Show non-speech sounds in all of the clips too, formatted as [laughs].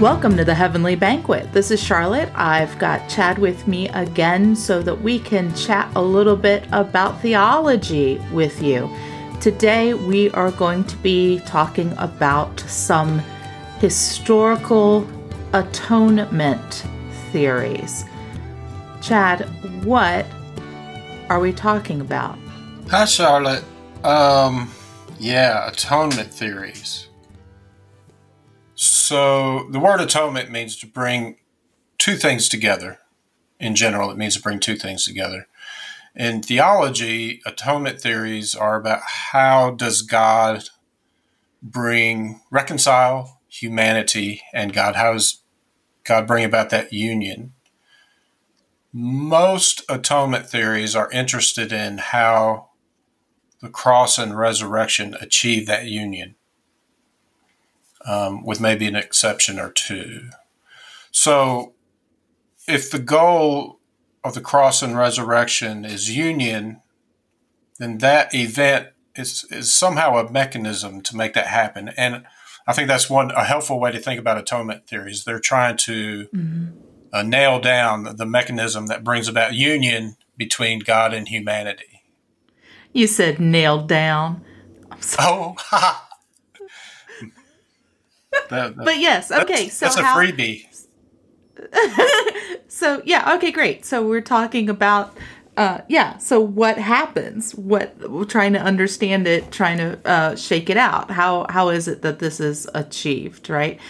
Welcome to the Heavenly Banquet. This is Charlotte. I've got Chad with me again so that we can chat a little bit about theology with you. Today, we are going to be talking about some historical atonement theories. Chad, what are we talking about? Hi, Charlotte. Um, yeah, atonement theories. So the word atonement means to bring two things together. In general, it means to bring two things together. In theology, atonement theories are about how does God bring reconcile humanity and God how does God bring about that union? Most atonement theories are interested in how the cross and resurrection achieve that union um, with maybe an exception or two. So, if the goal of the cross and resurrection is union, then that event is, is somehow a mechanism to make that happen. And I think that's one a helpful way to think about atonement theories. They're trying to mm-hmm. uh, nail down the mechanism that brings about union between God and humanity. You said nailed down. Oh, [laughs] that, that, but yes, okay. so that's a freebie. [laughs] so yeah, okay, great. So we're talking about uh, yeah. So what happens? What we're trying to understand it, trying to uh, shake it out. How how is it that this is achieved? Right.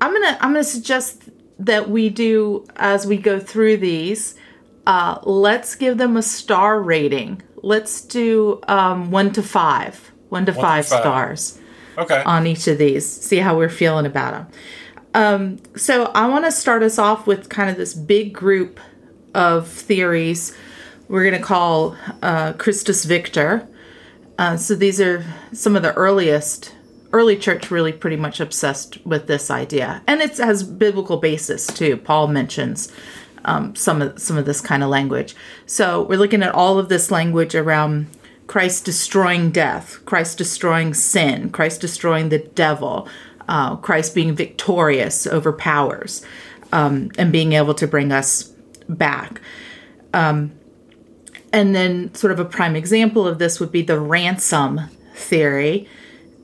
I'm gonna I'm gonna suggest that we do as we go through these. Uh, let's give them a star rating. Let's do um, one to five. One to, one five, to five stars okay. on each of these, see how we're feeling about them. Um, so I want to start us off with kind of this big group of theories we're going to call uh, Christus Victor. Uh, so these are some of the earliest early church really pretty much obsessed with this idea and it has biblical basis too paul mentions um, some of some of this kind of language so we're looking at all of this language around Christ destroying death, Christ destroying sin, Christ destroying the devil, uh, Christ being victorious over powers, um, and being able to bring us back. Um, and then, sort of a prime example of this would be the ransom theory.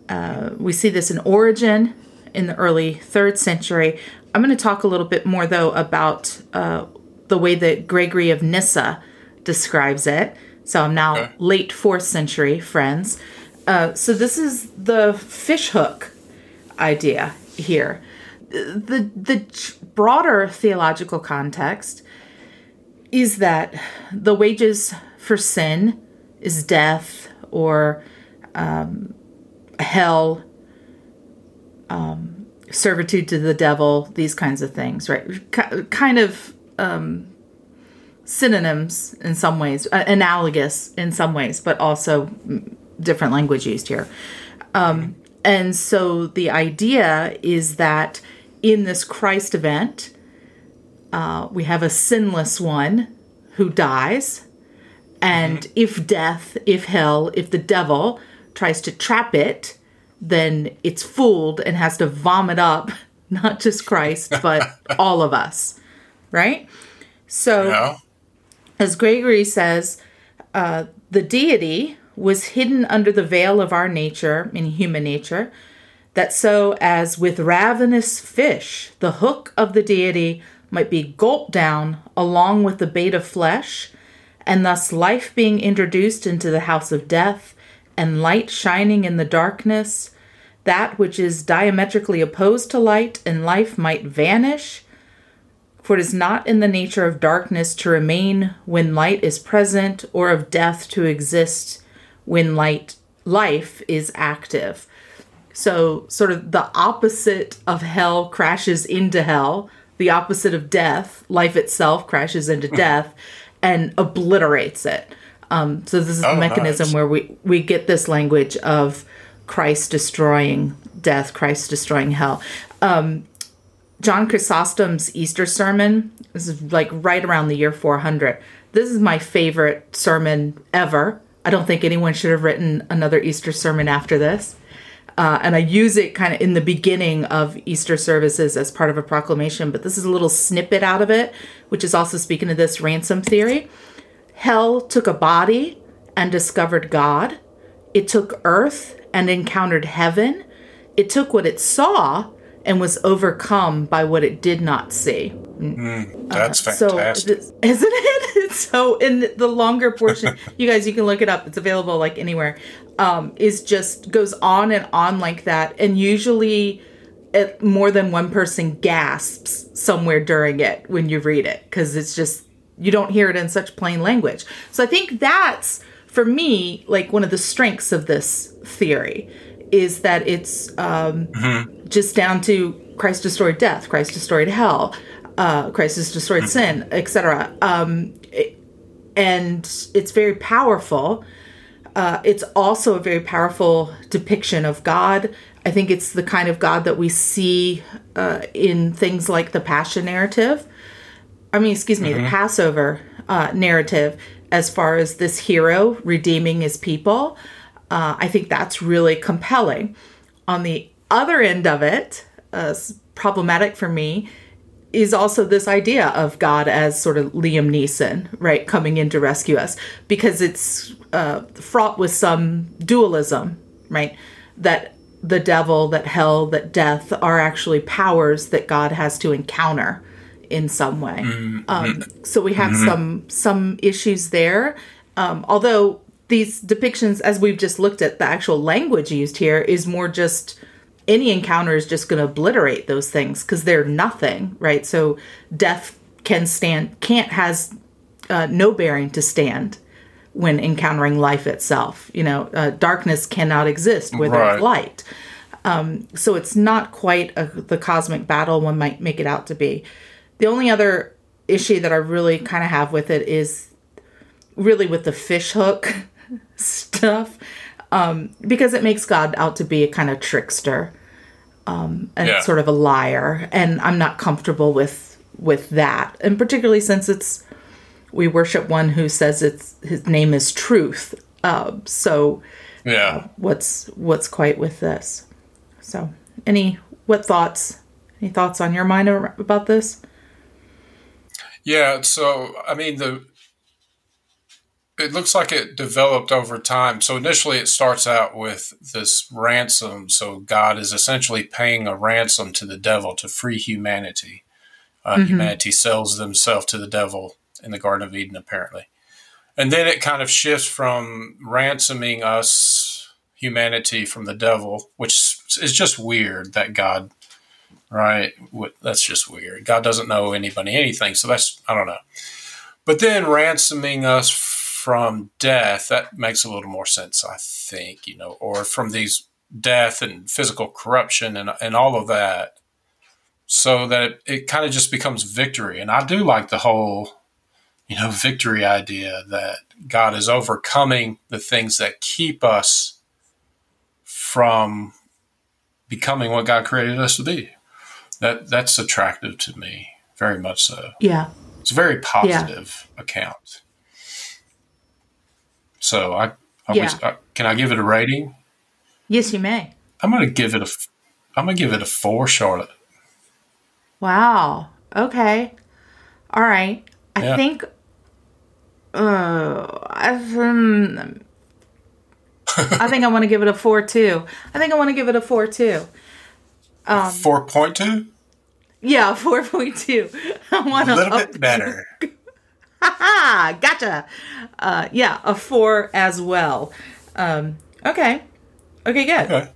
Uh, we see this in Origen in the early third century. I'm going to talk a little bit more, though, about uh, the way that Gregory of Nyssa describes it. So I'm now okay. late fourth century friends. Uh, so this is the fishhook idea here. The the broader theological context is that the wages for sin is death or um, hell, um, servitude to the devil, these kinds of things, right? K- kind of um, synonyms in some ways, uh, analogous in some ways, but also different language used here. Um, and so the idea is that in this Christ event, uh, we have a sinless one who dies. And mm-hmm. if death, if hell, if the devil tries to trap it, then it's fooled and has to vomit up [laughs] not just Christ, but [laughs] all of us. Right? So. Yeah as Gregory says, uh, the deity was hidden under the veil of our nature, in human nature, that so as with ravenous fish, the hook of the deity might be gulped down along with the bait of flesh, and thus life being introduced into the house of death, and light shining in the darkness, that which is diametrically opposed to light and life might vanish, for it is not in the nature of darkness to remain when light is present, or of death to exist when light life is active. So, sort of the opposite of hell crashes into hell, the opposite of death, life itself crashes into death and obliterates it. Um, so, this is oh, the mechanism nice. where we, we get this language of Christ destroying death, Christ destroying hell. Um, John Chrysostom's Easter sermon. This is like right around the year 400. This is my favorite sermon ever. I don't think anyone should have written another Easter sermon after this. Uh, and I use it kind of in the beginning of Easter services as part of a proclamation, but this is a little snippet out of it, which is also speaking of this ransom theory. Hell took a body and discovered God. It took earth and encountered heaven. It took what it saw and was overcome by what it did not see. That's So, fantastic. th- [laughs] isn't it? So, in the longer portion, [laughs] you guys, you can look it up. It's available like anywhere. Um, is just goes on and on like that, and usually, it, more than one person gasps somewhere during it when you read it because it's just you don't hear it in such plain language. So, I think that's for me like one of the strengths of this theory is that it's um, just down to Christ destroyed death, Christ destroyed hell, uh, Christ has destroyed sin, etc. Um, it- and it's very powerful. Uh, it's also a very powerful depiction of God. I think it's the kind of God that we see uh, in things like the Passion narrative. I mean, excuse me, the Passover uh, narrative, as far as this hero redeeming his people. Uh, I think that's really compelling. On the other end of it, uh, problematic for me, is also this idea of God as sort of Liam Neeson, right, coming in to rescue us, because it's uh, fraught with some dualism, right? That the devil, that hell, that death are actually powers that God has to encounter in some way. Um, so we have some some issues there. Um, although these depictions, as we've just looked at, the actual language used here is more just any encounter is just going to obliterate those things because they're nothing, right? So death can stand, can't has uh, no bearing to stand when encountering life itself. You know, uh, darkness cannot exist without Right. light. Um, so it's not quite a, the cosmic battle one might make it out to be. The only other issue that I really kind of have with it is really with the fish hook [laughs] stuff um, because it makes God out to be a kind of trickster um, and Yeah. sort of a liar, and I'm not comfortable with with that, and particularly since it's we worship one who says it's his name is truth. Uh, so Yeah. what's what's quite with this? So any what thoughts? Any thoughts on your mind about this? Yeah, so I mean the it looks like it developed over time. So initially it starts out with this ransom. So God is essentially paying a ransom to the devil to free humanity. Uh, Humanity sells themselves to the devil in the Garden of Eden, apparently. And then it kind of shifts from ransoming us, humanity, from the devil, which is just weird that God right? That's just weird. God doesn't know anybody anything, so that's I don't know. But then ransoming us from death that makes a little more sense, I think, you know, or from these death and physical corruption and and all of that, so that it, it kind of just becomes victory. And I do like the whole, you know, victory idea that God is overcoming the things that keep us from becoming what God created us to be that that's attractive to me very much so Yeah. it's a very positive account so i, I Yeah. was, uh, can i give it a rating Yes, you may. i'm gonna give it a I'm gonna give it a four charlotte Wow. Okay. All right. I Yeah. think. Uh, I, um, I think I want to give it a four too. I think I want to give it a four too. Um, 4.2 Yeah, four point two. [laughs] I want a to little up- bit better [laughs] [laughs] gotcha. Uh, yeah, a four as well. Um, okay. Okay, good. okay.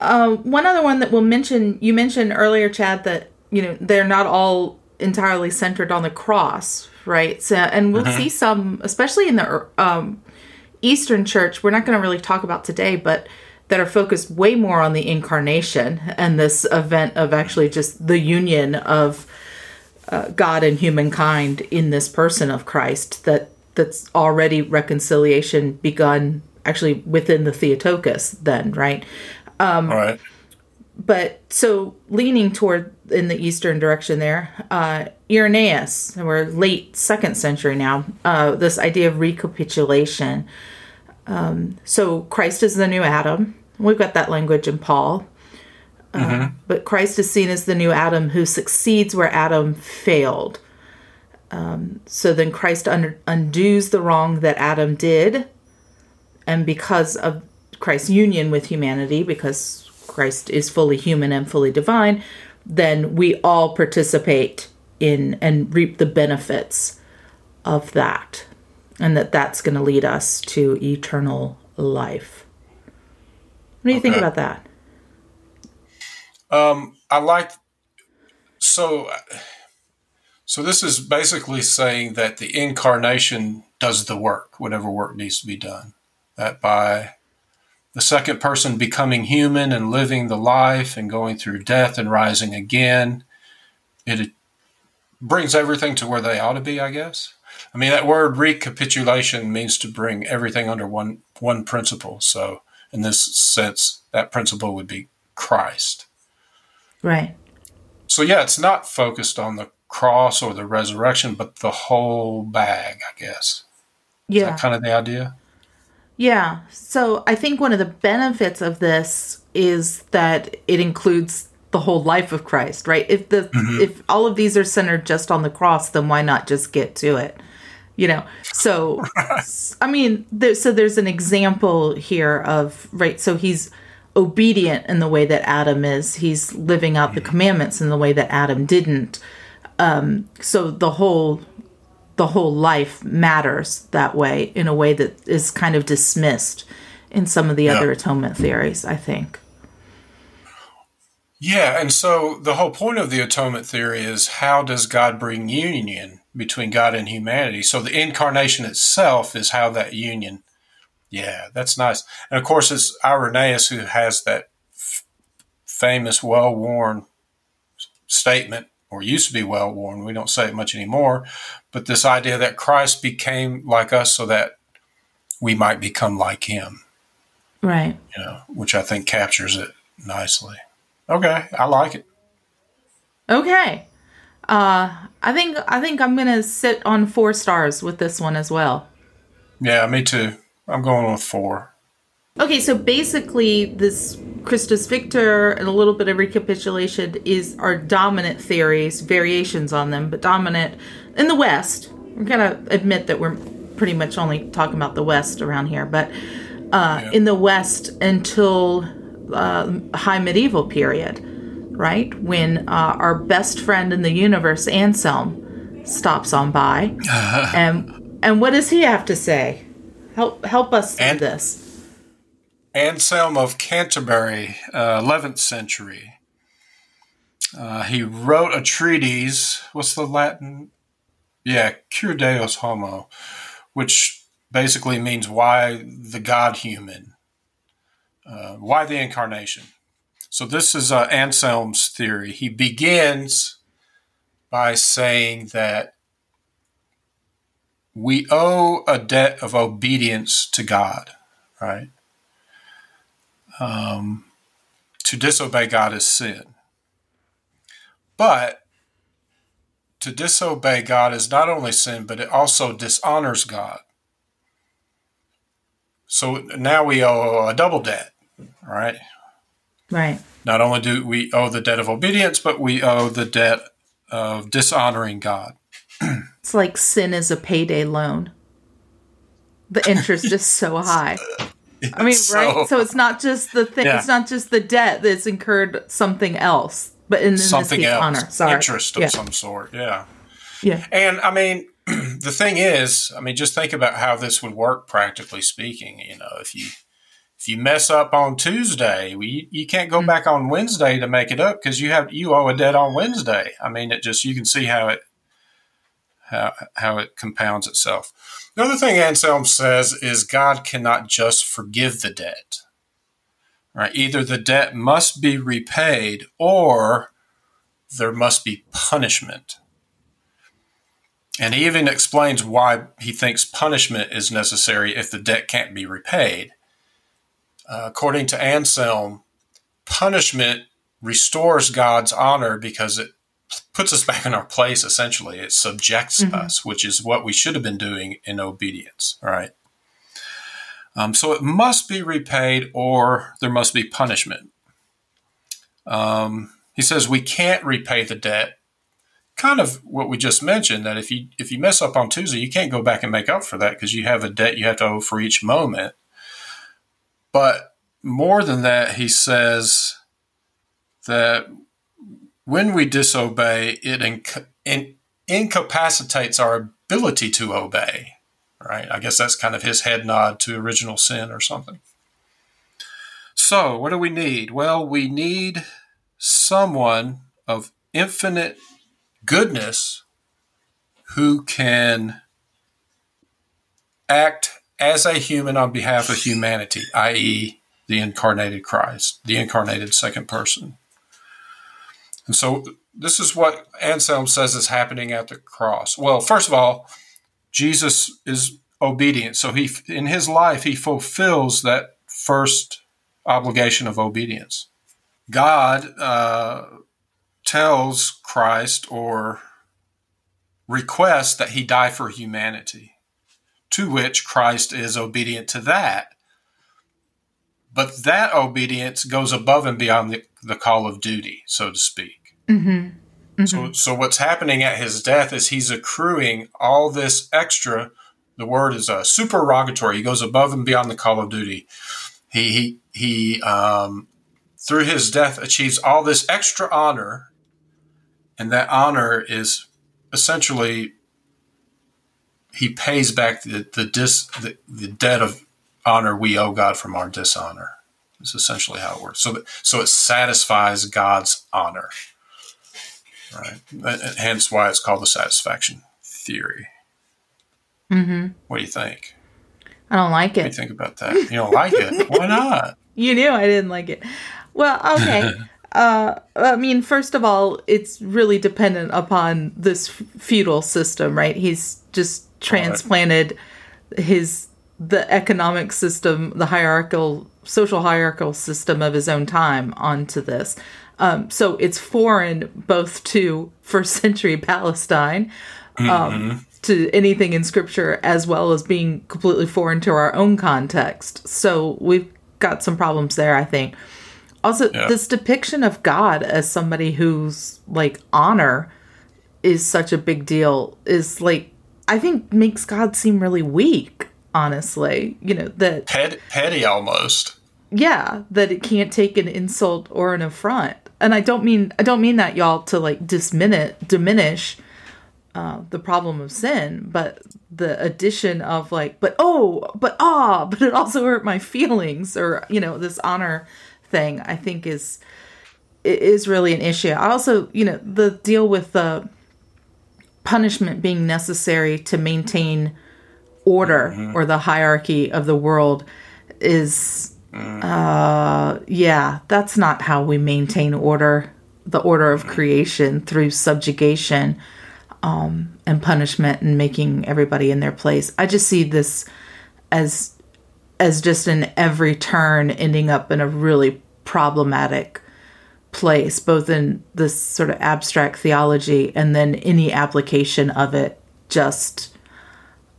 Uh, one other one that we'll mention, you mentioned earlier, Chad, that you know they're not all entirely centered on the cross, right? So, and we'll see some, especially in the um, Eastern Church. We're not going to really talk about today, but that are focused way more on the incarnation and this event of actually just the union of uh, God and humankind in this person of Christ. That that's already reconciliation begun actually within the Theotokos. Then, right? um, all right but so leaning toward in the eastern direction there uh irenaeus we're late second century now uh this idea of recapitulation um so christ is the new adam We've got that language in Paul. Uh, but Christ is seen as the new Adam who succeeds where Adam failed. Um, so then Christ un- undoes the wrong that Adam did. And because of Christ's union with humanity, because Christ is fully human and fully divine, then we all participate in and reap the benefits of that. And that that's going to lead us to eternal life. What do you think about that? Um, I like so. So this is basically saying that the incarnation does the work, whatever work needs to be done. That by the second person becoming human and living the life and going through death and rising again, it brings everything to where they ought to be. I guess. I mean that word recapitulation means to bring everything under one one principle. So in this sense, that principle would be Christ. Right. So yeah, it's not focused on the cross or the resurrection, but the whole bag, I guess. Is Yeah. that kind of the idea? Yeah. So I think one of the benefits of this is that it includes the whole life of Christ, right? If the mm-hmm. if all of these are centered just on the cross, then why not just get to it? You know. So [laughs] I mean, there, so there's an example here of right. So he's obedient in the way that Adam is. He's living out the commandments in the way that Adam didn't. Um, so the whole the whole life matters that way in a way that is kind of dismissed in some of the Yeah. other atonement theories, I think. Yeah, and so the whole point of the atonement theory is how does God bring union between God and humanity? So the incarnation itself is how that union. Yeah, that's nice. And of course, it's Irenaeus who has that f- famous, well worn statement, or used to be well worn. We don't say it much anymore. But this idea that Christ became like us so that we might become like him, Right. you know, which I think captures it nicely. Okay, I like it. Okay. Uh I think I think I'm gonna sit on four stars with this one as well. Yeah, me too. I'm going with four. Okay, so basically this Christus Victor and a little bit of recapitulation is our dominant theories, variations on them, but dominant in the West. We're gonna admit that we're pretty much only talking about the West around here, but uh, Yeah. in the West until uh, high medieval period, right? When uh, our best friend in the universe, Anselm, stops on by, [laughs] and and what does he have to say? Help help us And- this. Anselm of Canterbury, uh, 11th century. Uh, he wrote a treatise. What's the Latin? Yeah, Cur Deus Homo, which basically means why the God human, uh, why the incarnation. So this is uh, Anselm's theory. He begins by saying that we owe a debt of obedience to God, right? Um, to disobey God is sin. But to disobey God is not only sin, but it also dishonors God. So now we owe a double debt, right? Right. Not only do we owe the debt of obedience, but we owe the debt of dishonoring God. [clears throat] It's like sin is a payday loan. The interest is so [laughs] high. I mean, So- right? So it's not just the thing. Yeah. It's not just the debt that's incurred something else, but in, in something this case, else, honor. Sorry. interest of yeah. some sort. Yeah. Yeah. And I mean, [clears throat] the thing is, I mean, just think about how this would work practically speaking. You know, if you if you mess up on Tuesday, we, you can't go mm. back on Wednesday to make it up because you have you owe a debt on Wednesday. I mean, it just you can see how it how how it compounds itself. The other thing Anselm says is God cannot just forgive the debt. Right? Either the debt must be repaid or there must be punishment. And he even explains why he thinks punishment is necessary if the debt can't be repaid. Uh, according to Anselm, punishment restores God's honor because it puts us back in our place, essentially. It subjects Mhm. us, which is what we should have been doing in obedience, right? Um, so it must be repaid or there must be punishment. Um, he says we can't repay the debt. Kind of what we just mentioned that if you if you mess up on Tuesday, you can't go back and make up for that because you have a debt you have to owe for each moment. But more than that, he says that when we disobey, it inc- in- incapacitates our ability to obey. Right? I guess that's kind of his head nod to original sin or something. So, what do we need? Well, we need someone of infinite goodness who can act as a human on behalf of humanity, i.e., the incarnated Christ, the incarnated second person. And so this is what Anselm says is happening at the cross. Well, first of all, Jesus is obedient. So he in his life he fulfills that first obligation of obedience. God uh, tells Christ or requests that he die for humanity, to which Christ is obedient to that. But that obedience goes above and beyond the, the call of duty, so to speak. Mm-hmm. Mm-hmm. So, so what's happening at his death is he's accruing all this extra. The word is a uh, supererogatory. He goes above and beyond the call of duty. He he he um, through his death achieves all this extra honor, and that honor is essentially he pays back the the, dis, the, the debt of honor we owe God from our dishonor. Is essentially how it works. So, so it satisfies God's honor, right? hence why it's called the satisfaction theory. Mm-hmm. What do you think? I don't like it. What do you think about that? You don't like it? [laughs] Why not? You knew I didn't like it. Well, okay. [laughs] uh, I mean, first of all, it's really dependent upon this feudal system, right? He's just transplanted right. his the economic system, the hierarchical, social hierarchical system of his own time onto this. Um, so it's foreign both to first century [laughs] Palestine, um, mm-hmm. to anything in scripture, as well as being completely foreign to our own context. So we've got some problems there, I think. Also, yeah. this depiction of God as somebody whose like honor is such a big deal is like I think makes God seem really weak. Honestly, you know that petty, petty almost. Yeah, that it can't take an insult or an affront, and I don't mean I don't mean that y'all to like diminish diminish uh, the problem of sin, but the addition of like, but oh, but ah, [laughs] but it also hurt my feelings, or you know, this honor thing I think is is really an issue. I also, you know, the deal with the punishment being necessary to maintain order mm-hmm. or the hierarchy of the world is mm. uh yeah, that's not how we maintain order, the order of creation through subjugation um and punishment and making everybody in their place. I just see this as as just in every turn ending up in a really problematic place, both in this sort of abstract theology and then any application of it just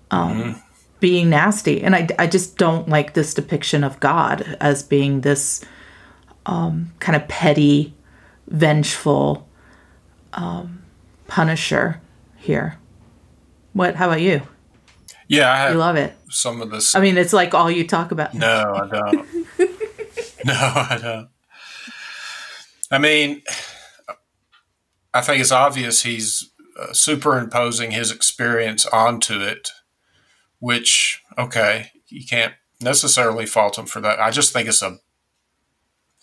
um, mm-hmm. Being nasty. And I, I just don't like this depiction of God as being this um, kind of petty, vengeful um, punisher here. What? How about you? Yeah, I you love it. Some of this. I mean, it's like all you talk about. No, I don't. [laughs] no, I don't. I mean, I think it's obvious he's uh, superimposing his experience onto it, which okay, you can't necessarily fault him for that. I just think it's a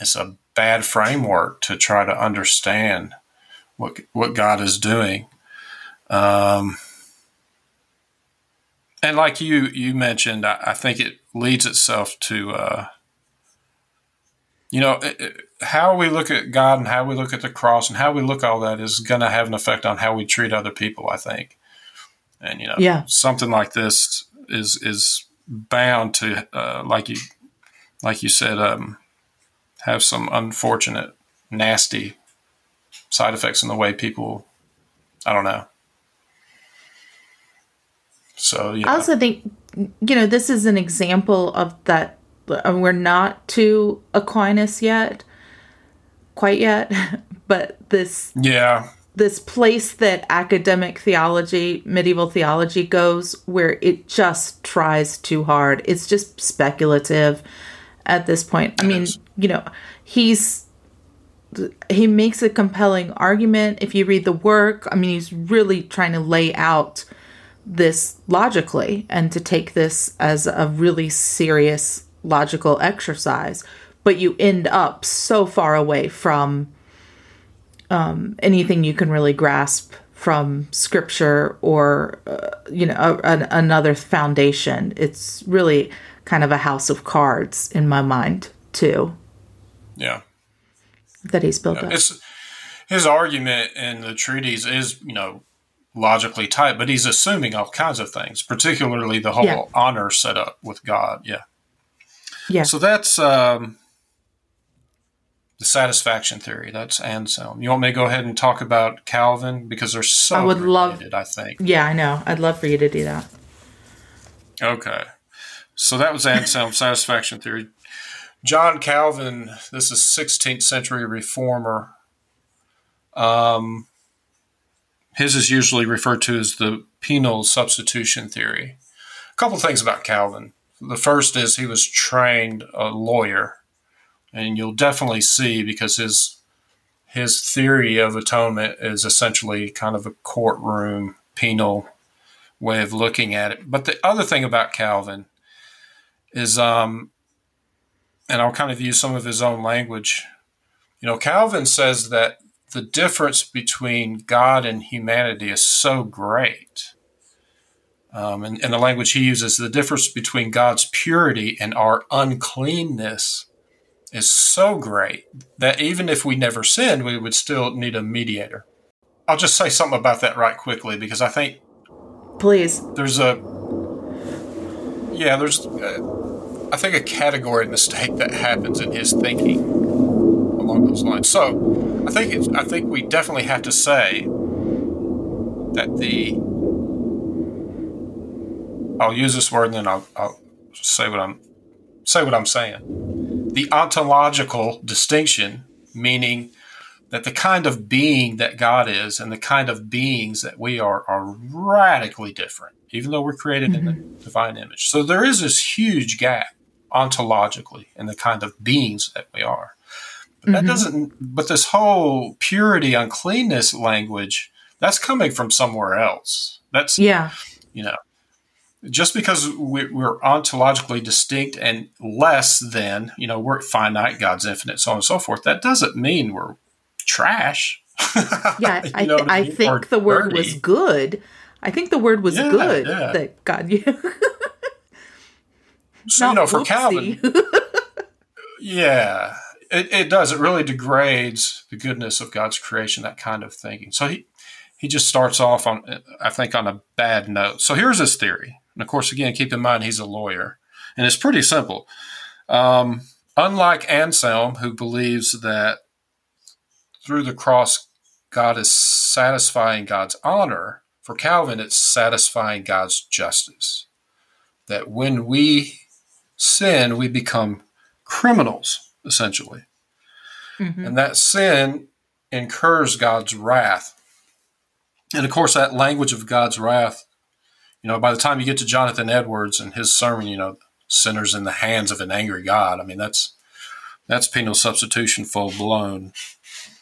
it's a bad framework to try to understand what what God is doing. Um, and like you you mentioned, I, I think it leads itself to uh, you know how we look at God and how we look at the cross and how we look all that is going to have an effect on how we treat other people. I think, and you know, yeah. something like this is is bound to uh, like you like you said um, have some unfortunate nasty side effects in the way people I don't know so yeah. I also think you know, this is an example of that. uh, We're not to Aquinas yet, quite yet, [laughs] but this Yeah. This place that academic theology, medieval theology goes, where it just tries too hard. It's just speculative at this point. I mean, you know, he's he makes a compelling argument if you read the work. I mean, he's really trying to lay out this logically and to take this as a really serious logical exercise, but you end up so far away from um, anything you can really grasp from scripture or uh, you know a, an, another foundation. It's really kind of a house of cards in my mind too Yeah. that he's built up. It's his argument in the treatise is, you know, logically tight, but he's assuming all kinds of things, particularly the whole Yeah. honor setup with God. Yeah. Yeah. So that's um, the satisfaction theory. That's Anselm. You want me to go ahead and talk about Calvin because they're so I would love- related, I think. Yeah, I know. I'd love for you to do that. Okay. So that was Anselm's [laughs] satisfaction theory. John Calvin, this is 16th century reformer. Um, his is usually referred to as the penal substitution theory. A couple things about Calvin. The first is he was trained a lawyer, and you'll definitely see because his his theory of atonement is essentially kind of a courtroom penal way of looking at it. But the other thing about Calvin is, um, and I'll kind of use some of his own language. You know, Calvin says that the difference between God and humanity is so great. Um, and, and the language he uses, the difference between God's purity and our uncleanness is so great that even if we never sinned, we would still need a mediator. I'll just say something about that right quickly because I think Please. there's a yeah there's uh, i think a category mistake that happens in his thinking along those lines so i think it's, i think we definitely have to say that the i'll use this word and then i'll, I'll say what i'm say what i'm saying the ontological distinction meaning that the kind of being that God is and the kind of beings that we are are radically different, even though we're created in the mm-hmm. divine image. So there is this huge gap ontologically in the kind of beings that we are. But that mm-hmm. doesn't but this whole purity uncleanness language, that's coming from somewhere else. That's Yeah. you know just because we- we're ontologically distinct and less than you know we're finite god's infinite so on and so forth that doesn't mean we're trash [laughs] Yeah. I, what I mean? Or think the word was good. I think the word was Yeah, good yeah. that God [laughs] you. so you know for calvin [laughs] yeah it, it does it really degrades the goodness of god's creation that kind of thinking so he he just starts off on i think on a bad note so here's his theory and of course again keep in mind he's a lawyer and it's pretty simple um, unlike anselm who believes that through the cross god is satisfying god's honor for calvin it's satisfying god's justice that when we sin we become criminals essentially Mhm. and that sin incurs God's wrath. And of course, that language of God's wrath, you know, by the time you get to Jonathan Edwards and his sermon, you know, sinners in the hands of an angry God. I mean, that's that's penal substitution full blown.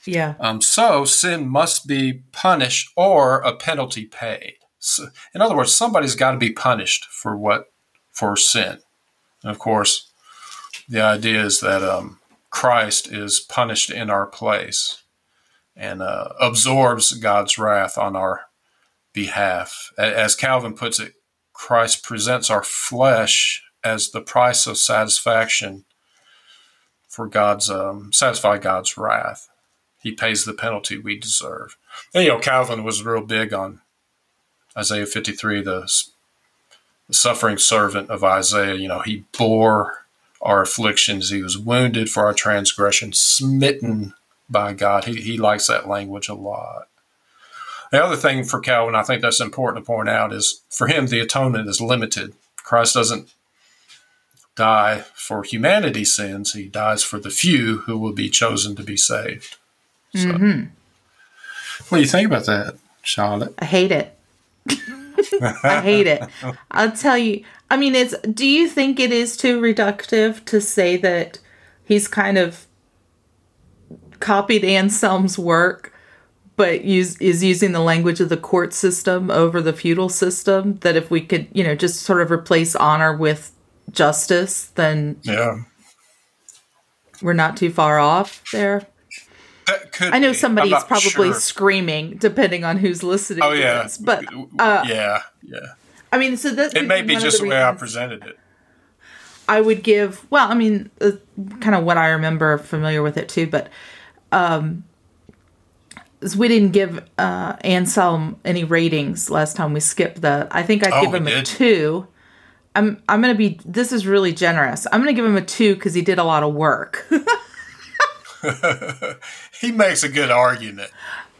Yeah. Um, so sin must be punished or a penalty paid. So, in other words, somebody's got to be punished for what for sin. And of course, the idea is that um, Christ is punished in our place and uh, absorbs God's wrath on our behalf. As Calvin puts it, Christ presents our flesh as the price of satisfaction for God's um, satisfy God's wrath. He pays the penalty we deserve. And, you know, Calvin was real big on Isaiah 53, the, the suffering servant of Isaiah. You know, he bore our afflictions. He was wounded for our transgressions, smitten by God. He, he likes that language a lot. The other thing for Calvin, I think that's important to point out, is for him, the atonement is limited. Christ doesn't die for humanity's sins; he dies for the few who will be chosen to be saved. So, mm-hmm. what do you think about that, Charlotte? I hate it. [laughs] I hate it. I'll tell you. I mean, it's. Do you think it is too reductive to say that he's kind of copied Anselm's work, but use, is using the language of the court system over the feudal system? That if we could, you know, just sort of replace honor with justice, then yeah, we're not too far off there. I know somebody's probably sure. screaming, depending on who's listening. Oh yeah, this, but uh, yeah, yeah. I mean, so that it may be just the, the way I presented it. I would give well, I mean, uh, kind of what I remember, familiar with it too, but um, we didn't give uh, Anselm any ratings last time we skipped the. I think I'd oh, give him did? a two. I'm I'm gonna be. This is really generous. I'm gonna give him a two because he did a lot of work. [laughs] he makes a good argument.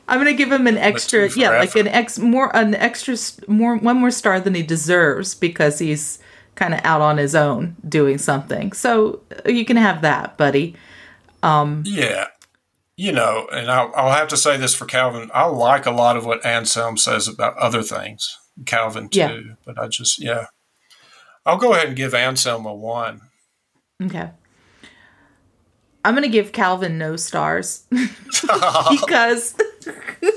I'm gonna give him an extra, yeah, like an ex more an extra more one more star than he deserves because he's kind of out on his own doing something. So you can have that, buddy. Um, yeah, you know, and I'll, I'll have to say this for Calvin. I like a lot of what Anselm says about other things, Calvin too. Yeah. But I just, yeah, I'll go ahead and give Anselm a one. Okay. I'm gonna give Calvin no stars [laughs] because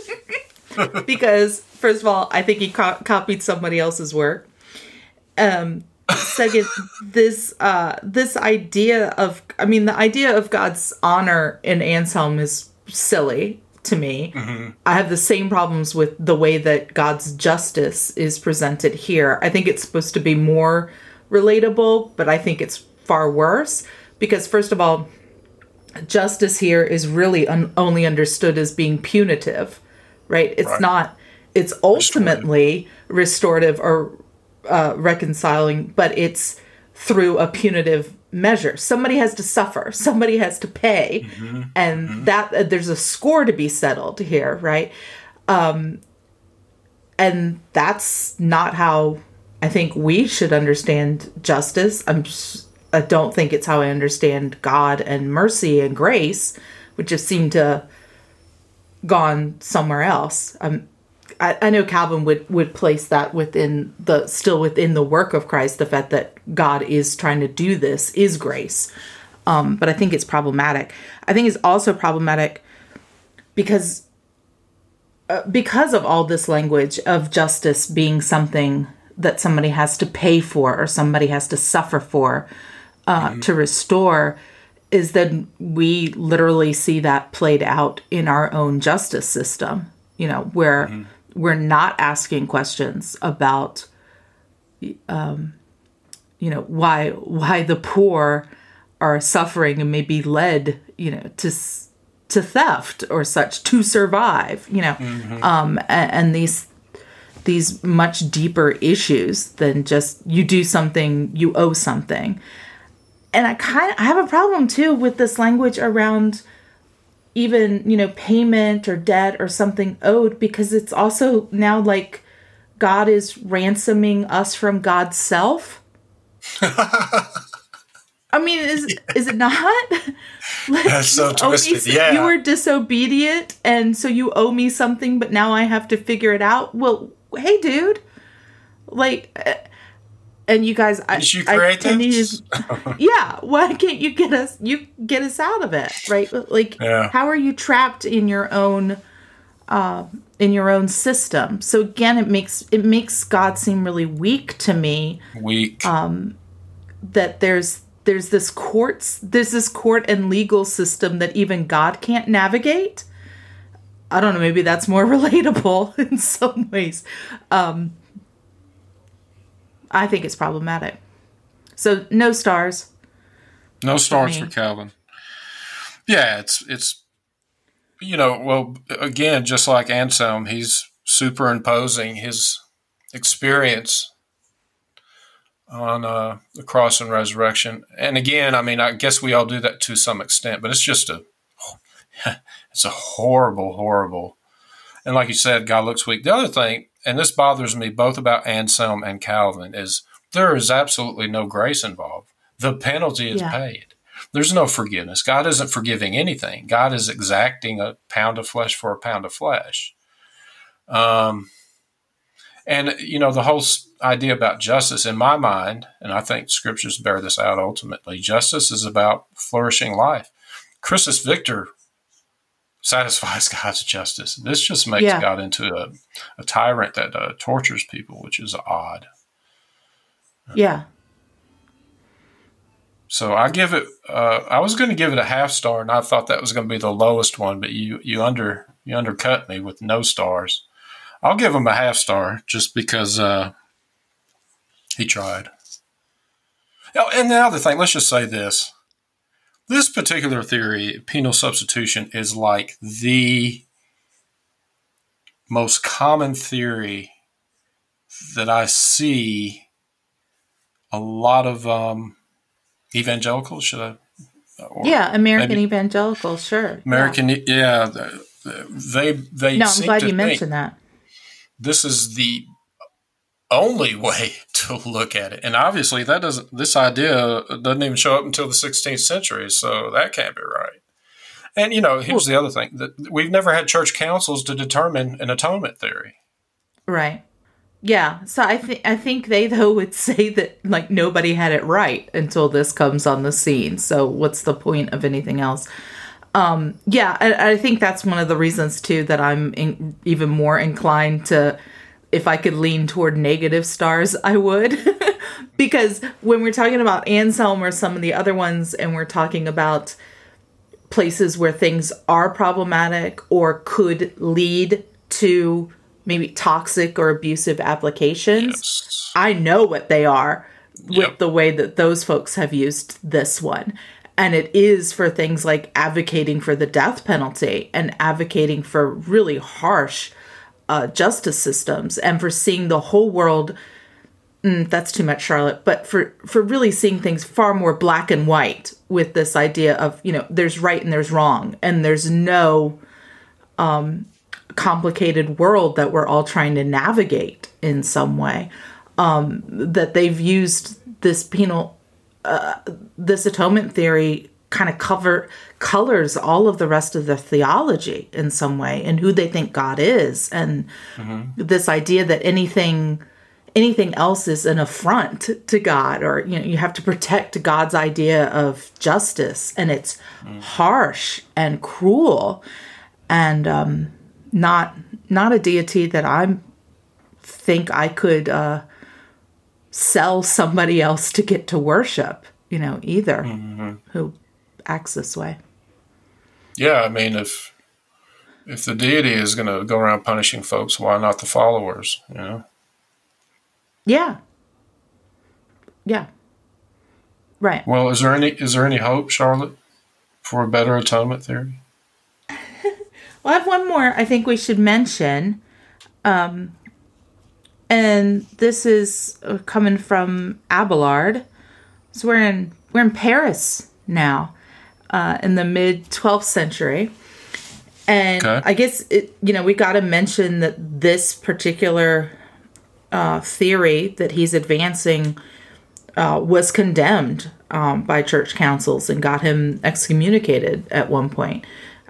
[laughs] because first of all, I think he co- copied somebody else's work. Um, second, this uh, this idea of I mean the idea of God's honor in Anselm is silly to me. Mm-hmm. I have the same problems with the way that God's justice is presented here. I think it's supposed to be more relatable, but I think it's far worse because first of all justice here is really un- only understood as being punitive, right? It's right. not. It's ultimately restorative, restorative or uh, reconciling, but it's through a punitive measure. Somebody has to suffer. [laughs] Somebody has to pay, mm-hmm. and mm-hmm. that uh, there's a score to be settled here, right? Um, and that's not how I think we should understand justice. I'm. Just, I don't think it's how I understand God and mercy and grace, which just seem to gone somewhere else. Um, I, I know Calvin would would place that within the still within the work of Christ. The fact that God is trying to do this is grace, um, but I think it's problematic. I think it's also problematic because uh, because of all this language of justice being something that somebody has to pay for or somebody has to suffer for uh, mm-hmm. to restore is that we literally see that played out in our own justice system you know where mm-hmm. We're not asking questions about um, you know why why the poor are suffering and may be led you know to to theft or such to survive you know mm-hmm. um, and, and these these much deeper issues than just you do something you owe something and I kind of I have a problem too with this language around even you know payment or debt or something owed because it's also now like God is ransoming us from God's self. [laughs] I mean, is yeah. is it not? [laughs] like, That's so twisted. Me, yeah, you were disobedient, and so you owe me something, but now I have to figure it out. Well, hey, dude, like uh, and you guys, I, you create I, [laughs] yeah. Why can't you get us? You get us out of it, right? Like, yeah. how are you trapped in your own, uh, in your own system? So again, it makes it makes God seem really weak to me. Weak. Um, that there's there's this courts there's this court and legal system that even God can't navigate. I don't know. Maybe that's more [laughs] relatable in some ways. Um, I think it's problematic. So no stars. No stars for, for Calvin. Yeah, it's it's you know, well again, just like Anselm, he's superimposing his experience on uh, the cross and resurrection. And again, I mean, I guess we all do that to some extent, but it's just a [laughs] it's a horrible, horrible. And like you said, God looks weak. The other thing and this bothers me both about Anselm and Calvin, is there is absolutely no grace involved. The penalty is Yeah. paid. There's no forgiveness. God isn't forgiving anything. God is exacting a pound of flesh for a pound of flesh. Um, and you know the whole idea about justice, in my mind, and I think scriptures bear this out. Ultimately, justice is about flourishing life. Christus Victor satisfies [laughs] God's justice. This just makes Yeah. God into a, a tyrant that uh, tortures people, which is odd. Yeah. So I give it. Uh, I was going to give it a half star, and I thought that was going to be the lowest one, but you you under you undercut me with no stars. I'll give him a half star just because uh, he tried. Oh, and the other thing, let's just say this: this particular theory, penal substitution, is like the most common theory that I see a lot of um, evangelicals. Should I? or Yeah. American maybe- evangelical, sure. American, yeah, the- they they. No, I'm glad you think mentioned that. This is the only [laughs] way to look at it, and obviously that doesn't. This idea doesn't even show up until the 16th century, so that can't be right. And you know, here's the other thing: that we've never had church councils to determine an atonement theory. Right. Yeah. So I think I think they though would [laughs] say that like nobody had it right until this comes on the scene. So what's the point of anything else? Um yeah, I, I think that's one of the reasons too that I'm in, even more inclined to if I could lean toward negative stars, I would. [laughs] because when we're talking about Anselm or some of the other ones and we're talking about places where things are problematic or could lead to maybe toxic or abusive applications. Yes. I know what they are with Yep. the way that those folks have used this one. And it is for things like advocating for the death penalty and advocating for really harsh uh, justice systems and for seeing the whole world. Mm, that's too much, Charlotte. But for for really seeing things far more black and white with this idea of you know there's right and there's wrong and there's no um, complicated world that we're all trying to navigate in some way. Um, that they've used this penal uh, this atonement theory kind of cover colors all of the rest of the theology in some way and who they think God is. And this idea that anything anything else is an affront to God or you know you have to protect God's idea of justice and it's harsh and cruel and um not not a deity that I think I could uh sell somebody else to get to worship, you know, either who acts this way. Yeah, I mean, if if the deity is going to go around punishing folks, why not the followers? You know. Yeah. Yeah. Right. Well, is there any is there any hope, Charlotte, for a better atonement theory? [laughs] Well, I have one more I think we should mention. Um, and this is uh, coming from Abelard. So we're in we're in Paris now, uh, in the mid 12th century. And Okay. I guess it, you know we got to mention that this particular uh, theory that he's advancing uh, was condemned um, by church councils and got him excommunicated at one point.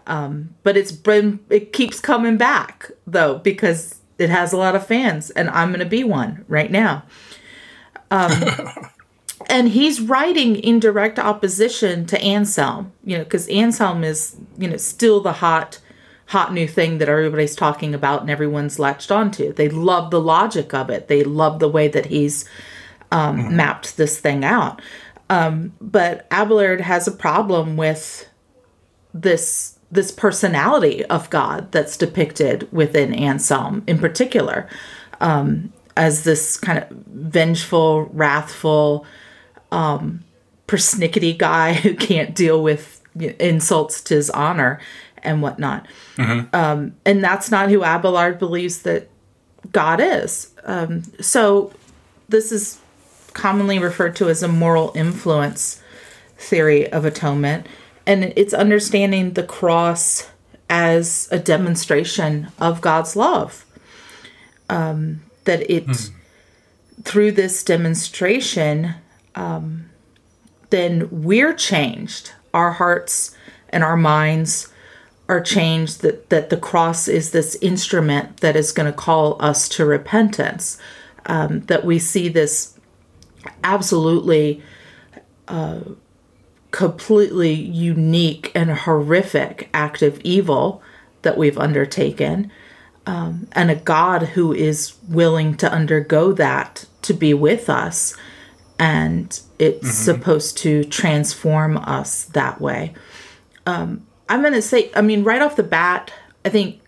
Um, but it's been it keeps coming back though because it has a lot of fans, and I'm going to be one right now. Um, [laughs] and he's writing in direct opposition to Anselm, you know, because Anselm is you know still the hot hot new thing that everybody's talking about and everyone's latched onto. They love the logic of it. They love the way that he's um, mapped this thing out. Um, but Abelard has a problem with this this personality of God that's depicted within Anselm in particular, um, as this kind of vengeful, wrathful, um, persnickety guy [laughs] who can't deal with insults to his honor and whatnot. Um, and that's not who Abelard believes that God is. Um, so this is commonly referred to as a moral influence theory of atonement. And it's understanding the cross as a demonstration of God's love. Um, that it through this demonstration, um, then we're changed. Our hearts and our minds are changed. That that the cross is this instrument that is going to call us to repentance. Um, that we see this absolutely uh, completely unique and horrific act of evil that we've undertaken, um, and a God who is willing to undergo that to be with us. And it's mm-hmm. supposed to transform us that way. Um, I'm going to say, I mean, right off the bat, I think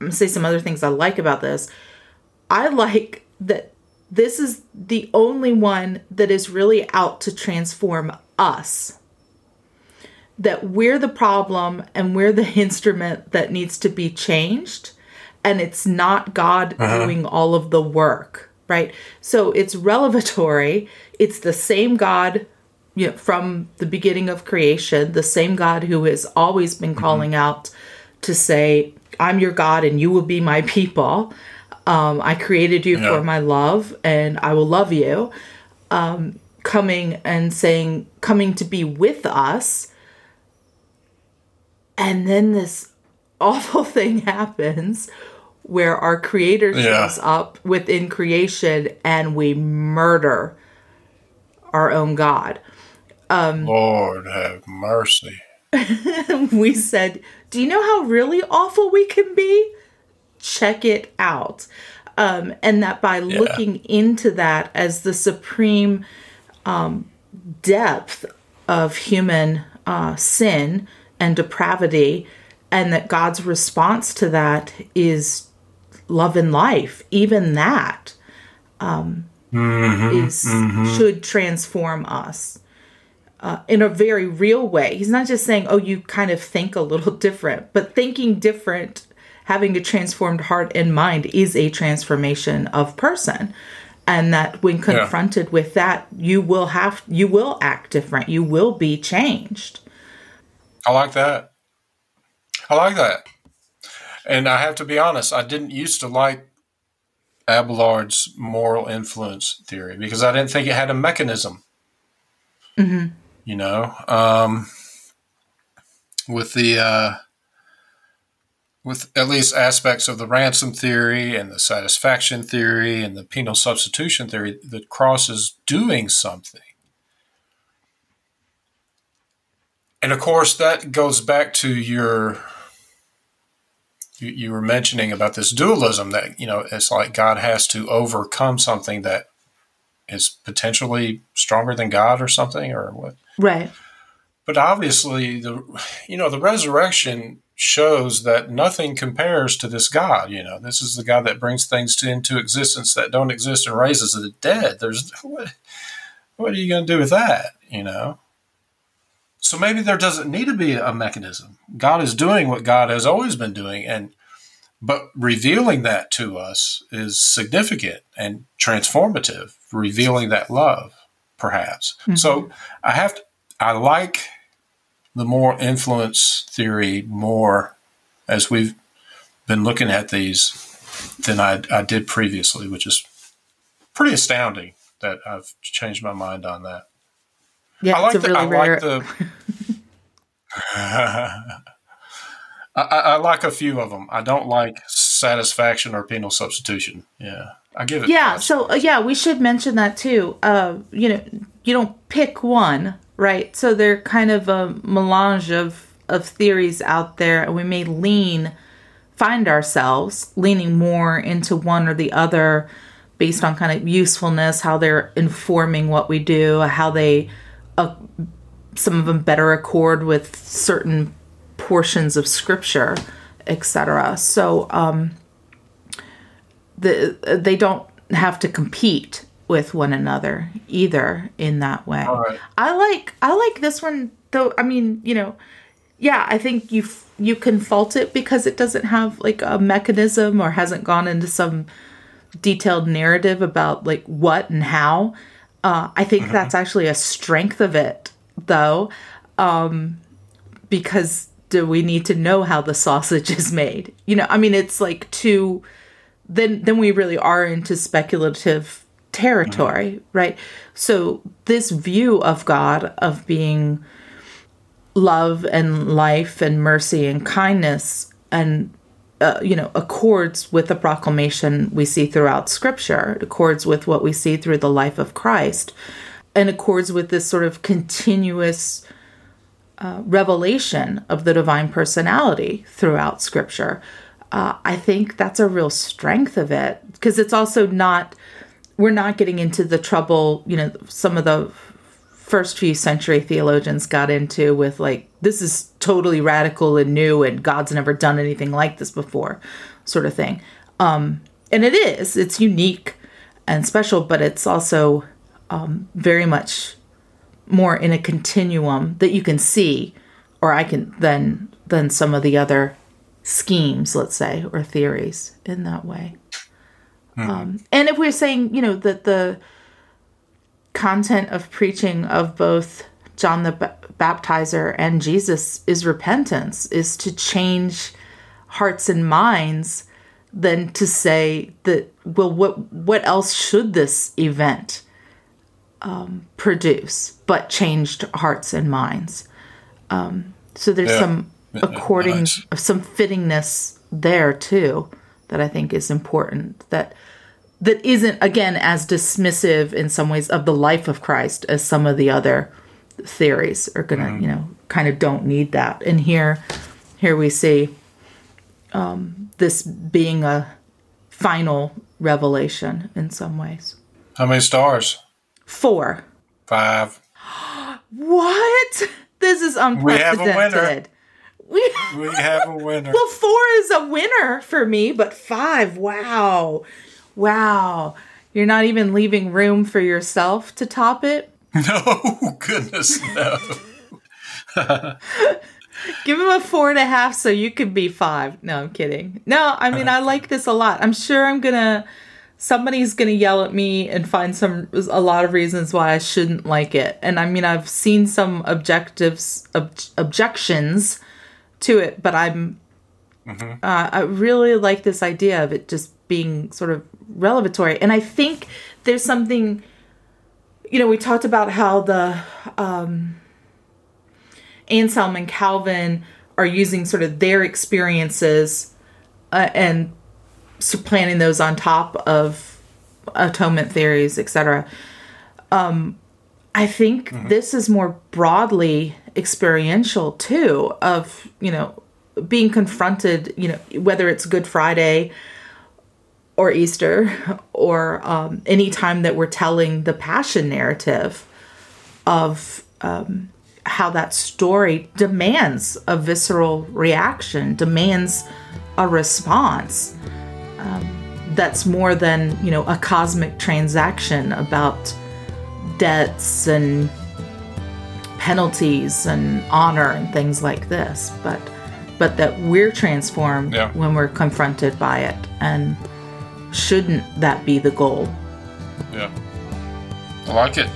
I'm going to say some other things I like about this. I like that this is the only one that is really out to transform us. That we're the problem and we're the [laughs] instrument that needs to be changed. And it's not God uh-huh. doing all of the work, right? So it's revelatory. [laughs] It's the same God you know, from the beginning of creation, the same God who has always been mm-hmm. calling mm-hmm. out to say, I'm your God and you will be my people. Um, I created you yeah. for my love and I will love you. Um, coming and saying, coming to be with us. And then this [laughs] awful thing happens where our creator yeah. shows up within creation and we murder our own God. Um, Lord have mercy. [laughs] we said, Do you know how really awful we can be? check it out. Um, and that by yeah. looking into that as the supreme um, depth of human uh, sin and depravity, and that God's response to that is love and life, even that um, mm-hmm, is, mm-hmm. should transform us. Uh, in a very real way. He's not just saying, oh, you kind of think a little [laughs] different, but thinking different having a transformed heart and mind is a transformation of person and that when confronted yeah. with that you will have you will act different you will be changed i like that i like that and i have to be honest i didn't used to like abelard's moral influence theory because i didn't think it had a mechanism mm-hmm. you know um, with the uh, with at least aspects of the ransom theory and the satisfaction theory and the penal substitution theory, the cross is doing something. And of course, that goes back to your, you, you were mentioning about this dualism that, you know, it's like God has to overcome something that is potentially stronger than God or something or what. Right. But obviously, the, you know, the resurrection shows that nothing compares to this God. You know, this is the God that brings things to, into existence that don't exist and raises the dead. There's what, what are you going to do with that? You know. So maybe there doesn't need to be a mechanism. God is doing what God has always been doing, and but revealing that to us is significant and transformative. Revealing that love, perhaps. Mm-hmm. So I have to. I like the moral influence theory more as we've been looking at these than I, I did previously, which is pretty astounding that I've changed my mind on that. Yeah, I like the, really I rare... like the [laughs] I, I, like a few of them. I don't like satisfaction or penal substitution. Yeah, I give it. Yeah, so uh, yeah, we should mention that too. Uh, you know, you don't pick one right? So they're kind of a melange of of theories out there, and we may lean find ourselves leaning more into one or the other based on kind of usefulness, how they're informing what we do, how they uh, some of them better accord with certain portions of scripture, etc. So um, the they don't have to compete with one another either in that way. Right. I like I like this one though. I mean, you know, yeah, I think you you can fault it because it doesn't have like a mechanism or hasn't gone into some detailed narrative about like what and how. Uh, I think mm-hmm. that's actually a strength of it, though, um, because do we need to know how the sausage is made? You know, I mean, it's like too. Then then we really are into speculative territory, right? So this view of God of being love and life and mercy and kindness and uh, you know accords with the proclamation we see throughout scripture it accords with what we see through the life of christ and accords with this sort of continuous uh, revelation of the divine personality throughout scripture. Uh, i think that's a real strength of it because it's also not we're not getting into the trouble you know some of the first few century theologians got into with like this is totally radical and new and god's never done anything like this before sort of thing. Um and it is. It's unique and special but it's also um, very much more in a continuum that you can see or i can then than some of the other schemes let's say or theories in that way. Um, and if we're saying you know that the content of preaching of both John the ba- Baptizer and Jesus is repentance, is to change hearts and minds, than to say that well, what what else should this event um, produce but changed hearts and minds? Um, so there's Yeah. some according nice. some fittingness there too that I think is important that that isn't again as dismissive in some ways of the life of Christ as some of the other theories are gonna you know kind of don't need that and here here we see um, this being a final revelation in some ways How many stars? four Five. what this is unprecedented. We have a winner. we We have a winner. Well, four is a winner for me, but five, wow. Wow. You're not even leaving room for yourself to top it? [laughs] no, goodness, no. [laughs] Give him a four and a half so you could be five. No, I'm kidding. No, I mean, I like this a lot. I'm sure I'm going to, somebody's going to yell at me and find some, a lot of reasons why I shouldn't like it. And I mean, I've seen some objectives, ob- objections to it, but I'm, uh, I really like this idea of it just being sort of revelatory. And I think there's something, you know, we talked about how the um, Anselm and Calvin are using sort of their experiences uh, and supplanting those on top of atonement theories, etc. Um, I think this is more broadly experiential too, of you know being confronted, you know, whether it's Good Friday or Easter or um, any time that we're telling the passion narrative of um, how that story demands a visceral reaction, demands a response um, that's more than you know a cosmic transaction about debts and penalties and honor and things like this, but but that we're transformed Yeah. when we're confronted by it, and shouldn't that be the goal? Yeah. I like it.